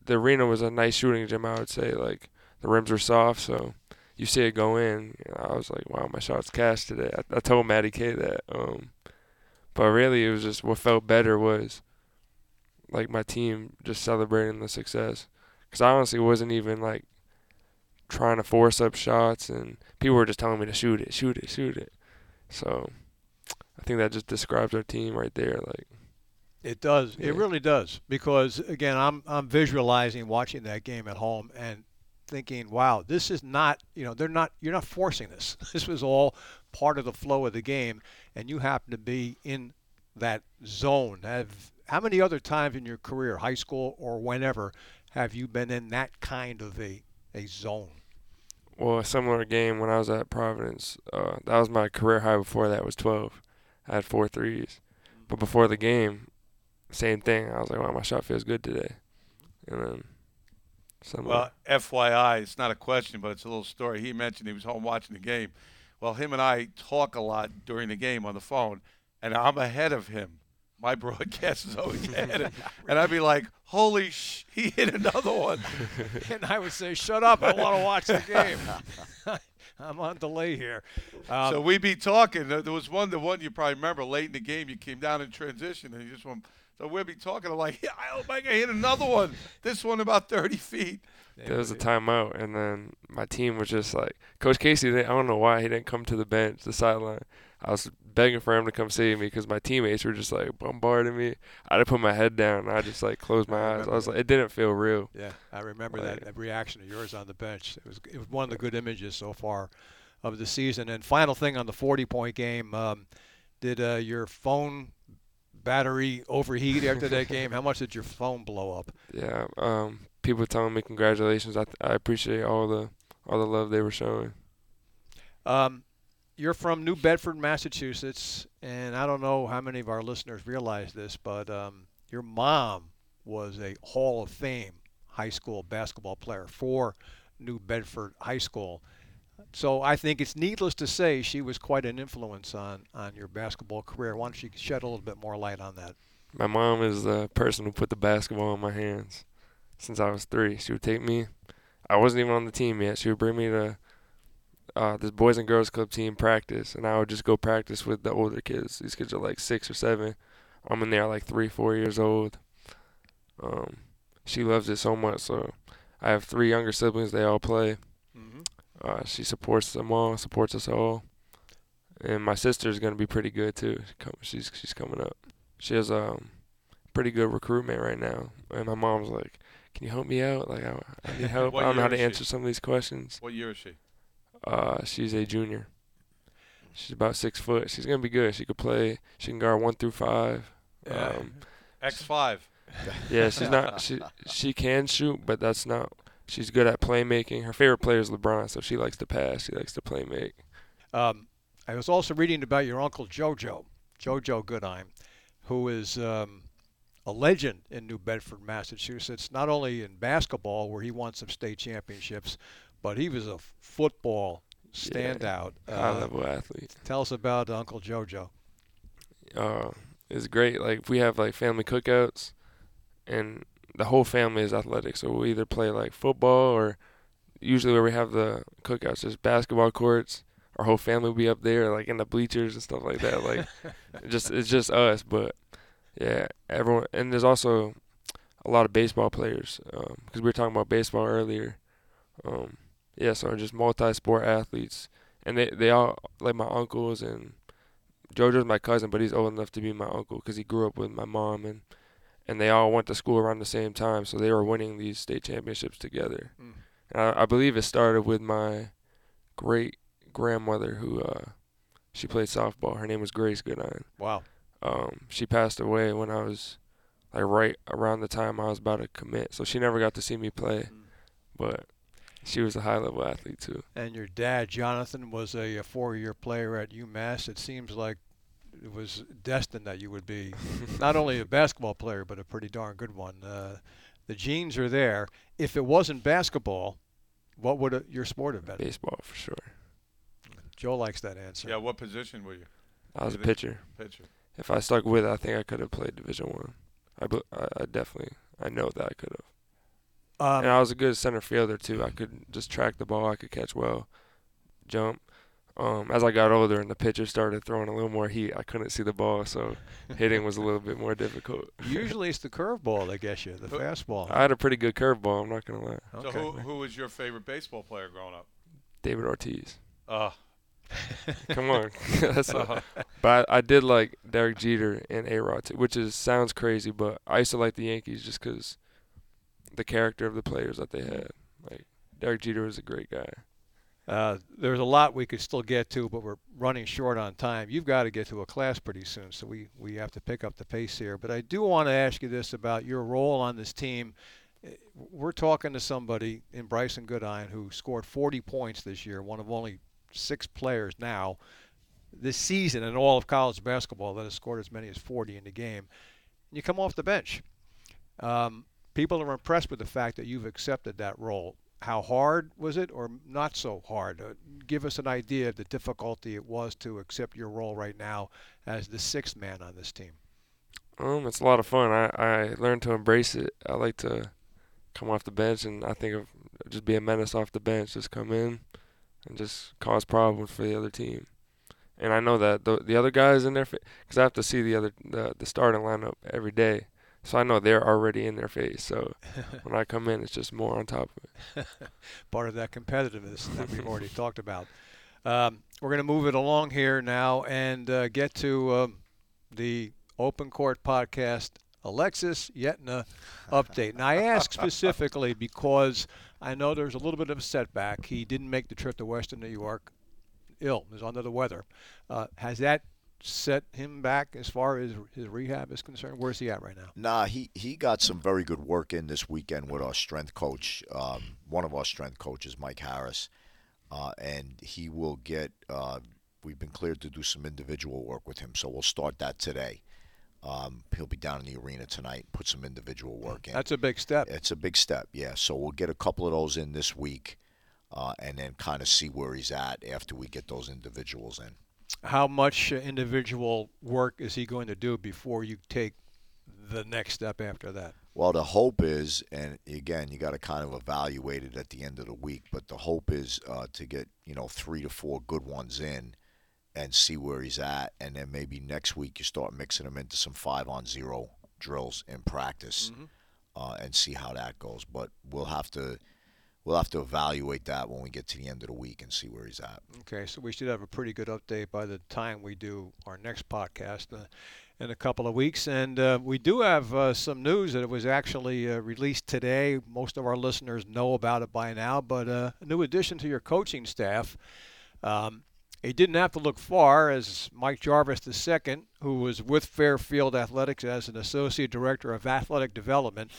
the, arena was a nice shooting gym. I would say like the rims were soft, so you see it go in. You know, I was like, "Wow, my shot's cashed today." I, I told Matty K that. Um, but really, it was just what felt better was like my team just celebrating the success. Because I honestly wasn't even like trying to force up shots, and people were just telling me to shoot it, shoot it, shoot it. So I think that just describes our team right there. Like, It does. It really does. Because again, I'm I'm visualizing watching that game at home and thinking, wow, this is not you know they're not you're not forcing this. (laughs) This was all part of the flow of the game, and you happen to be in that zone. Have how many other times in your career, high school or whenever, have you been in that kind of a a zone? well, a similar game when I was at Providence. Uh, that was my career high. Before that was 12. I had four threes, but before the game, same thing. I was like, wow, my shot feels good today, and then. Similar. Well, FYI, it's not a question, but it's a little story. He mentioned he was home watching the game. Well, him and I talk a lot during the game on the phone, and I'm ahead of him. My broadcast is always (laughs) ahead, and I'd be like, "Holy sh! He hit another one." (laughs) and I would say, "Shut up! I want to watch the game." (laughs) I'm on delay here. Um, so we'd be talking. There there was one, the one you probably remember late in the game. You came down in transition and you just went. So we'd be talking. I'm like, yeah, I hope I can hit another one. This one about 30 feet. There was a timeout, and then my team was just like, Coach Casey. I don't know why he didn't come to the bench, the sideline. I was begging for him to come save me because my teammates were just like bombarding me. I had to put my head down. And I just like closed my eyes. I was like, it didn't feel real. Yeah, I remember that, that reaction of yours on the bench. It was it was one of the good images so far of the season. And final thing on the 40 point game, um, did uh, your phone battery overheat after that game? How much did your phone blow up? Yeah. Um, people telling me congratulations. I I appreciate all the all the love they were showing. Um, you're from New Bedford, Massachusetts, and I don't know how many of our listeners realize this, but um, your mom was a Hall of Fame high school basketball player for New Bedford High School. So I think it's needless to say she was quite an influence on, on your basketball career. Why don't you shed a little bit more light on that? My mom is the person who put the basketball in my hands since I was three. She would take me. I wasn't even on the team yet. She would bring me to uh, this boys and girls club team practice, and I would just go practice with the older kids. These kids are like six or seven. I'm in there like three, four years old. Um, she loves it so much. So I have three younger siblings. They all play. Mm-hmm. Uh, she supports them all, supports us all, and my sister's gonna be pretty good too. She's she's coming up. She has um pretty good recruitment right now, and my mom's like, "Can you help me out? Like I, I need (laughs) help. I don't know how to she? answer some of these questions." What year is she? Uh, she's a junior. She's about six foot. She's gonna be good. She could play. She can guard one through five. Um, (laughs) X5. yeah, she's not. (laughs) She she can shoot, but that's not. She's good at playmaking. Her favorite player is LeBron, so she likes to pass. She likes to play make. Um, I was also reading about your uncle Jojo, Jojo Goodine, who is um, a legend in New Bedford, Massachusetts. Not only in basketball, where he won some state championships, but he was a football Yeah, standout. High Uh, level athlete. tell us about Uncle Jojo. uh, it's great. Like we have like family cookouts, and the whole family is athletic. So we either play like football or usually where we have the cookouts, just basketball courts. Our whole family will be up there, like in the bleachers and stuff like that. Like (laughs) just it's just us, but yeah, everyone. And there's also a lot of baseball players because we were talking about baseball earlier. Um, yeah, so just multi-sport athletes, and they they all like my uncles and Jojo's my cousin, but he's old enough to be my uncle because he grew up with my mom and and they all went to school around the same time, so they were winning these state championships together. Mm. And I, I believe it started with my great grandmother who uh, she played softball. Her name was Grace Goodine. Wow. Um, she passed away when I was like right around the time I was about to commit, so she never got to see me play, but she was a high level athlete too. And your dad, Jonathan, was a, a four-year player at UMass. It seems like it was destined that you would be (laughs) not only a basketball player, but a pretty darn good one. Uh, the genes are there. If it wasn't basketball, what would it, your sport have been? Baseball for sure. Joe likes that answer. Yeah, what position were you? I was a You think- pitcher. Pitcher. If I stuck with it, I think I could have played Division One. I. be- I, I definitely, I know that I could have. Um, and I was a good center fielder too. I could just track the ball. I could catch well, jump. Um, as I got older and the pitcher started throwing a little more heat, I couldn't see the ball, so (laughs) hitting was a little bit more difficult. usually it's the curveball that gets you, the Who- fastball. I had a pretty good curveball. I'm not gonna lie. So Okay. who who was your favorite baseball player growing up? David Ortiz. Uh, (laughs) Come on, (laughs) that's a, uh, But I, I did like Derek Jeter and A Rod which is sounds crazy, but I used to like the Yankees just 'cause the character of the players that they had. Like Derek Jeter was a great guy. Uh, there's a lot we could still get to, but we're running short on time. You've got to get to a class pretty soon, so we, we have to pick up the pace here. But I do want to ask you this about your role on this team. Uh, We're talking to somebody in Brycen Goodine who scored 40 points this year, one of only six players now this season in all of college basketball that has scored as many as 40 in the game. You come off the bench. Um, people are impressed with the fact that you've accepted that role. How hard was it, or not so hard? Uh, give us an idea of the difficulty it was to accept your role right now as the sixth man on this team. Um, it's a lot of fun. I, I learned to embrace it. I like to come off the bench, and I think of just be a menace off the bench. Just come in, and just cause problems for the other team. And I know that the the other guys in there because I have to see the other the, the starting lineup every day, so I know they're already in their face. So (laughs) when I come in, it's just more on top of it. (laughs) Part of that competitiveness that we've already (laughs) talked about. Um, we're going to move it along here now and uh, get to um, the Open Court podcast Alexis Yetna update. Now, I ask specifically because I know there's a little bit of a setback. He didn't make the trip to Western New York. Ill, is under the weather. Uh, has that set him back as far as his rehab is concerned? Where's he at right now? Nah, he, he got some very good work in this weekend with our strength coach, um, one of our strength coaches, Mike Harris, uh, and he will get. Uh, we've been cleared to do some individual work with him, so we'll start that today. Um, he'll be down in the arena tonight, put some individual work in. That's a big step. It's a big step, yeah. So we'll get a couple of those in this week, uh, and then kind of see where he's at after we get those individuals in. How much individual work is he going to do before you take the next step after that? Well, the hope is, and again, you got to kind of evaluate it at the end of the week, but the hope is uh, to get you know three to four good ones in and see where he's at, and then maybe next week you start mixing him into some five on zero drills in practice, mm-hmm. uh, and see how that goes. But we'll have to we'll have to evaluate that when we get to the end of the week and see where he's at. Okay, so we should have a pretty good update by the time we do our next podcast. Uh, in a couple of weeks. And uh, we do have uh, some news that it was actually uh, released today. Most of our listeners know about it by now, but uh, a new addition to your coaching staff. Um, he didn't have to look far as Mike Jarvis II, who was with Fairfield Athletics as an associate director of athletic development,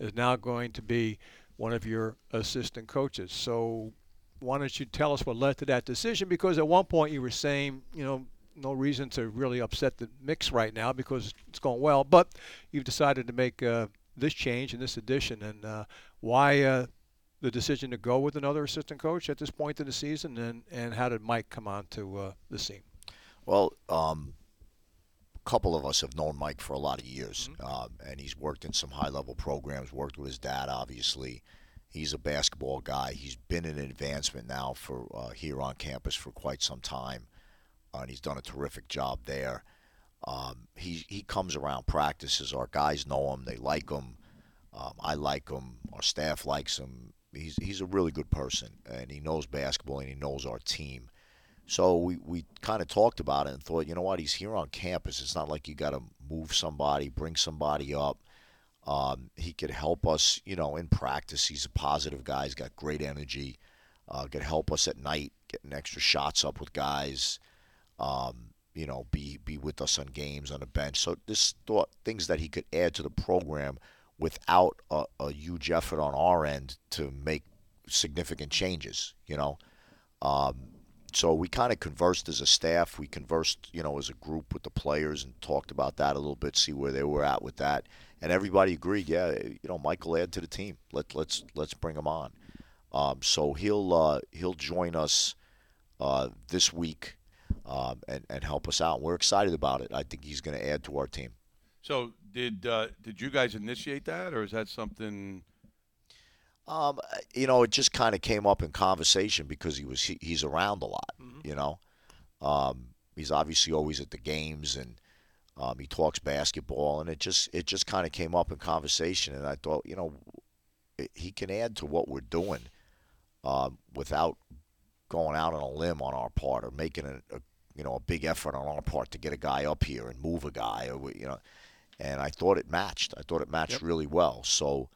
is now going to be one of your assistant coaches. So, why don't you tell us what led to that decision? Because at one point you were saying, you know, no reason to really upset the mix right now because it's going well, but you've decided to make uh, this change and this addition. And uh, why uh, the decision to go with another assistant coach at this point in the season, and, and how did Mike come on to uh, the scene? Well, um, couple of us have known Mike for a lot of years, mm-hmm. um, and he's worked in some high level programs, worked with his dad, obviously. He's a basketball guy. He's been in advancement now for uh, here on campus for quite some time, uh, and he's done a terrific job there. Um, he he comes around practices. Our guys know him. They like him. Um, I like him. Our staff likes him he's he's a really good person, and he knows basketball and he knows our team. So we, we kind of talked about it and thought, you know what, he's here on campus. It's not like you got to move somebody, bring somebody up. Um, he could help us, you know, in practice. He's a positive guy. He's got great energy. Uh, could help us at night, getting extra shots up with guys. Um, you know, be be with us on games on the bench. So this thought things that he could add to the program without a, a huge effort on our end to make significant changes, you know. Um, so we kind of conversed as a staff. We conversed, you know, as a group with the players and talked about that a little bit, see where they were at with that. And everybody agreed, yeah, you know, Michael add to the team. Let let's let's bring him on. Um, so he'll uh, he'll join us uh, this week um, and and help us out. We're excited about it. I think he's going to add to our team. So did uh, did you guys initiate that, or is that something? Um, you know, it just kind of came up in conversation because he was he, he's around a lot. Mm-hmm. You know, um, he's obviously always at the games and um, he talks basketball, and it just it just kind of came up in conversation, and I thought, you know, it, he can add to what we're doing um, without going out on a limb on our part or making a, a you know a big effort on our part to get a guy up here and move a guy or you know and I thought it matched. I thought it matched yep. really well. So,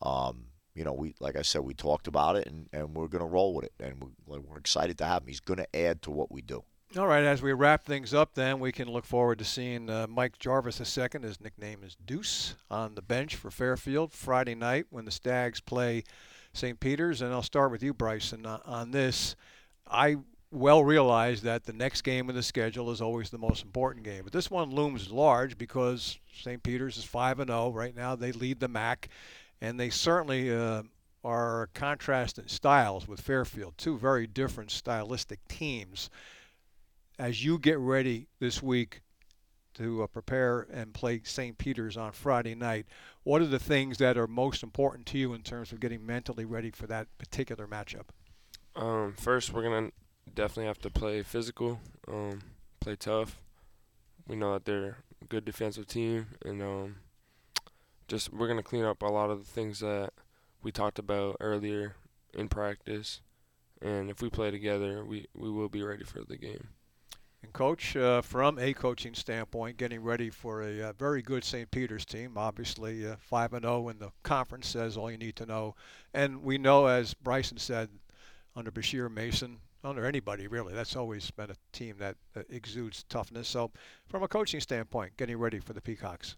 um, you know, we like I said, we talked about it, and, and we're going to roll with it, and we're, we're excited to have him. He's going to add to what we do. All right, as we wrap things up, then we can look forward to seeing uh, Mike Jarvis II. His nickname is Deuce on the bench for Fairfield Friday night when the Stags play St. Peter's. And I'll start with you, Brycen, uh, on this. I well realize that the next game in the schedule is always the most important game. But this one looms large because St. Peter's is 5 and 0 right now. They lead the MAAC, and they certainly uh, are contrasting styles with Fairfield. Two very different stylistic teams. As you get ready this week to uh, prepare and play St. Peter's on Friday night, what are the things that are most important to you in terms of getting mentally ready for that particular matchup? Um, first, we're gonna definitely have to play physical, um, play tough. We know that they're a good defensive team, and um, just we're gonna clean up a lot of the things that we talked about earlier in practice. And if we play together, we, we will be ready for the game. And coach, uh, from a coaching standpoint, getting ready for a uh, very good St. Peter's team. Obviously, uh, five and zero in the conference says all you need to know. And we know, as Brycen said, under Bashir Mason, under anybody really, that's always been a team that exudes toughness. So, from a coaching standpoint, getting ready for the Peacocks.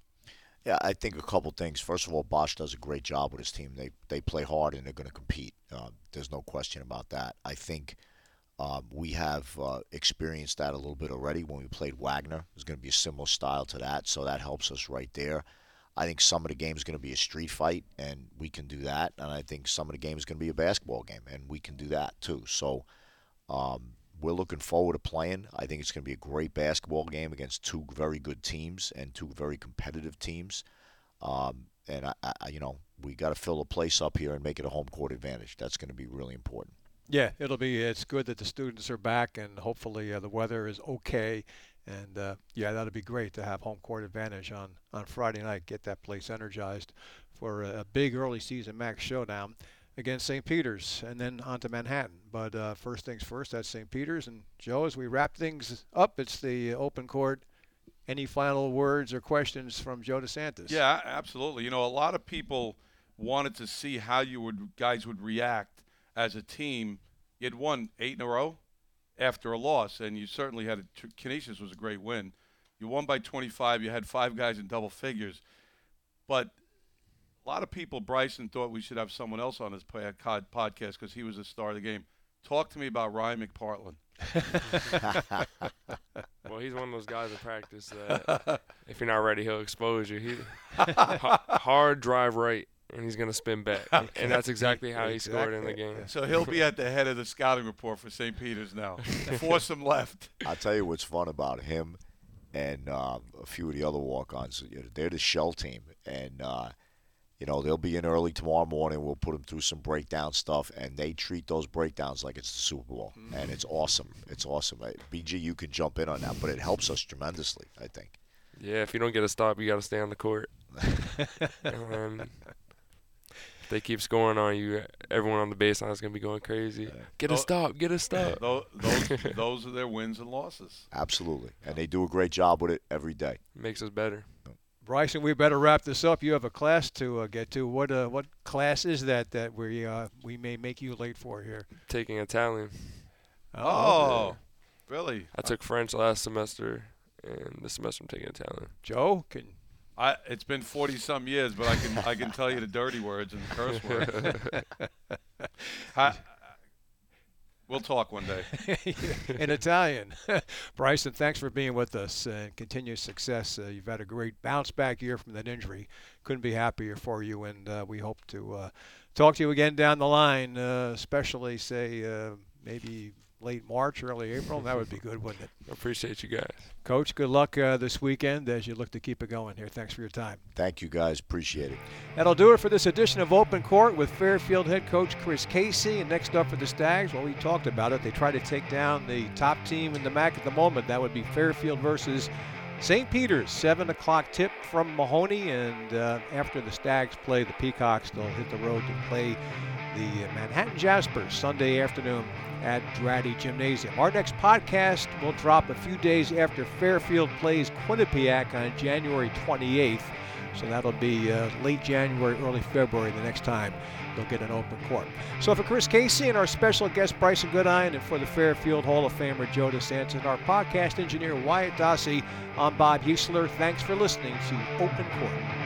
Yeah, I think a couple things. First of all, Bash does a great job with his team. They they play hard and they're going to compete. Uh, there's no question about that. I think um, we have uh, experienced that a little bit already when we played Wagner. It's going to be a similar style to that, so that helps us right there. I think some of the game is going to be a street fight, and we can do that. And I think some of the game is going to be a basketball game, and we can do that too. So um, we're looking forward to playing. I think it's going to be a great basketball game against two very good teams and two very competitive teams. Um, and I, I, you know, we got to fill the place up here and make it a home court advantage. That's going to be really important. Yeah, it'll be. It's good that the students are back, and hopefully uh, the weather is okay. And uh, yeah, that'll be great to have home court advantage on on Friday night. Get that place energized for a big early season max showdown against St. Peter's, and then on to Manhattan. But uh, first things first, that's St. Peter's. And Joe, as we wrap things up, it's the open court. Any final words or questions from Joe DeSantis? Yeah, absolutely. You know, a lot of people wanted to see how you would guys would react as a team. You had won eight in a row after a loss, and you certainly had a, Canisius was a great win. You won by 25. You had five guys in double figures, but a lot of people, Brycen, thought we should have someone else on his podcast because he was the star of the game. Talk to me about Ryan McPartland. (laughs) well, he's one of those guys in practice that (laughs) if you're not ready, he'll expose you. He hard drive right and he's going to spin back. Okay. And that's exactly how he exactly. scored in the game. So he'll be at the head of the scouting report for St. Peter's now. (laughs) Force him left. I'll tell you what's fun about him and uh, a few of the other walk-ons. They're the shell team, and uh, you know they'll be in early tomorrow morning. We'll put them through some breakdown stuff, and they treat those breakdowns like it's the Super Bowl, mm. and it's awesome. It's awesome. BG, you can jump in on that, but it helps us tremendously. I think. Yeah, if you don't get a stop, you got to stay on the court. and they keep scoring on you, everyone on the baseline is going to be going crazy. Get a stop, get a stop. (laughs) Those, (laughs) those, are their wins and losses. Absolutely. And they do a great job with it every day. Makes us better. Brycen, we better wrap this up. You have a class to uh, get to. What uh, what class is that that we uh, we may make you late for here? Taking Italian. Oh, oh really? I took French last semester, and this semester I'm taking Italian. Joe, can I, it's been forty some years, but I can I can tell you the dirty words and the curse words. (laughs) I, we'll talk one day. (laughs) In Italian. (laughs) Brycen, thanks for being with us and continued success. Uh, you've had a great bounce back year from that injury. Couldn't be happier for you, and uh, we hope to uh, talk to you again down the line, uh, especially, say, uh, maybe late March, early April. That would be good, wouldn't it? (laughs) Appreciate you guys. Coach, good luck uh, this weekend as you look to keep it going here. Thanks for your time. Thank you, guys. Appreciate it. That'll do it for this edition of Open Court with Fairfield head coach Chris Casey. And next up for the Stags, well, we talked about it. They try to take down the top team in the MAAC at the moment. That would be Fairfield versus St. Peter's, 7 o'clock tip from Mahoney. And uh, after the Stags play the Peacocks, they'll hit the road to play the Manhattan Jaspers Sunday afternoon at Draddy Gymnasium. Our next podcast will drop a few days after Fairfield plays Quinnipiac on January 28th. So that'll be uh, late January, early February the next time they'll get an open court. So for Chris Casey and our special guest Brycen Goodine, and for the Fairfield Hall of Famer Joe DeSantis and our podcast engineer Wyatt Dossie, I'm Bob Heussler. Thanks for listening to Open Court.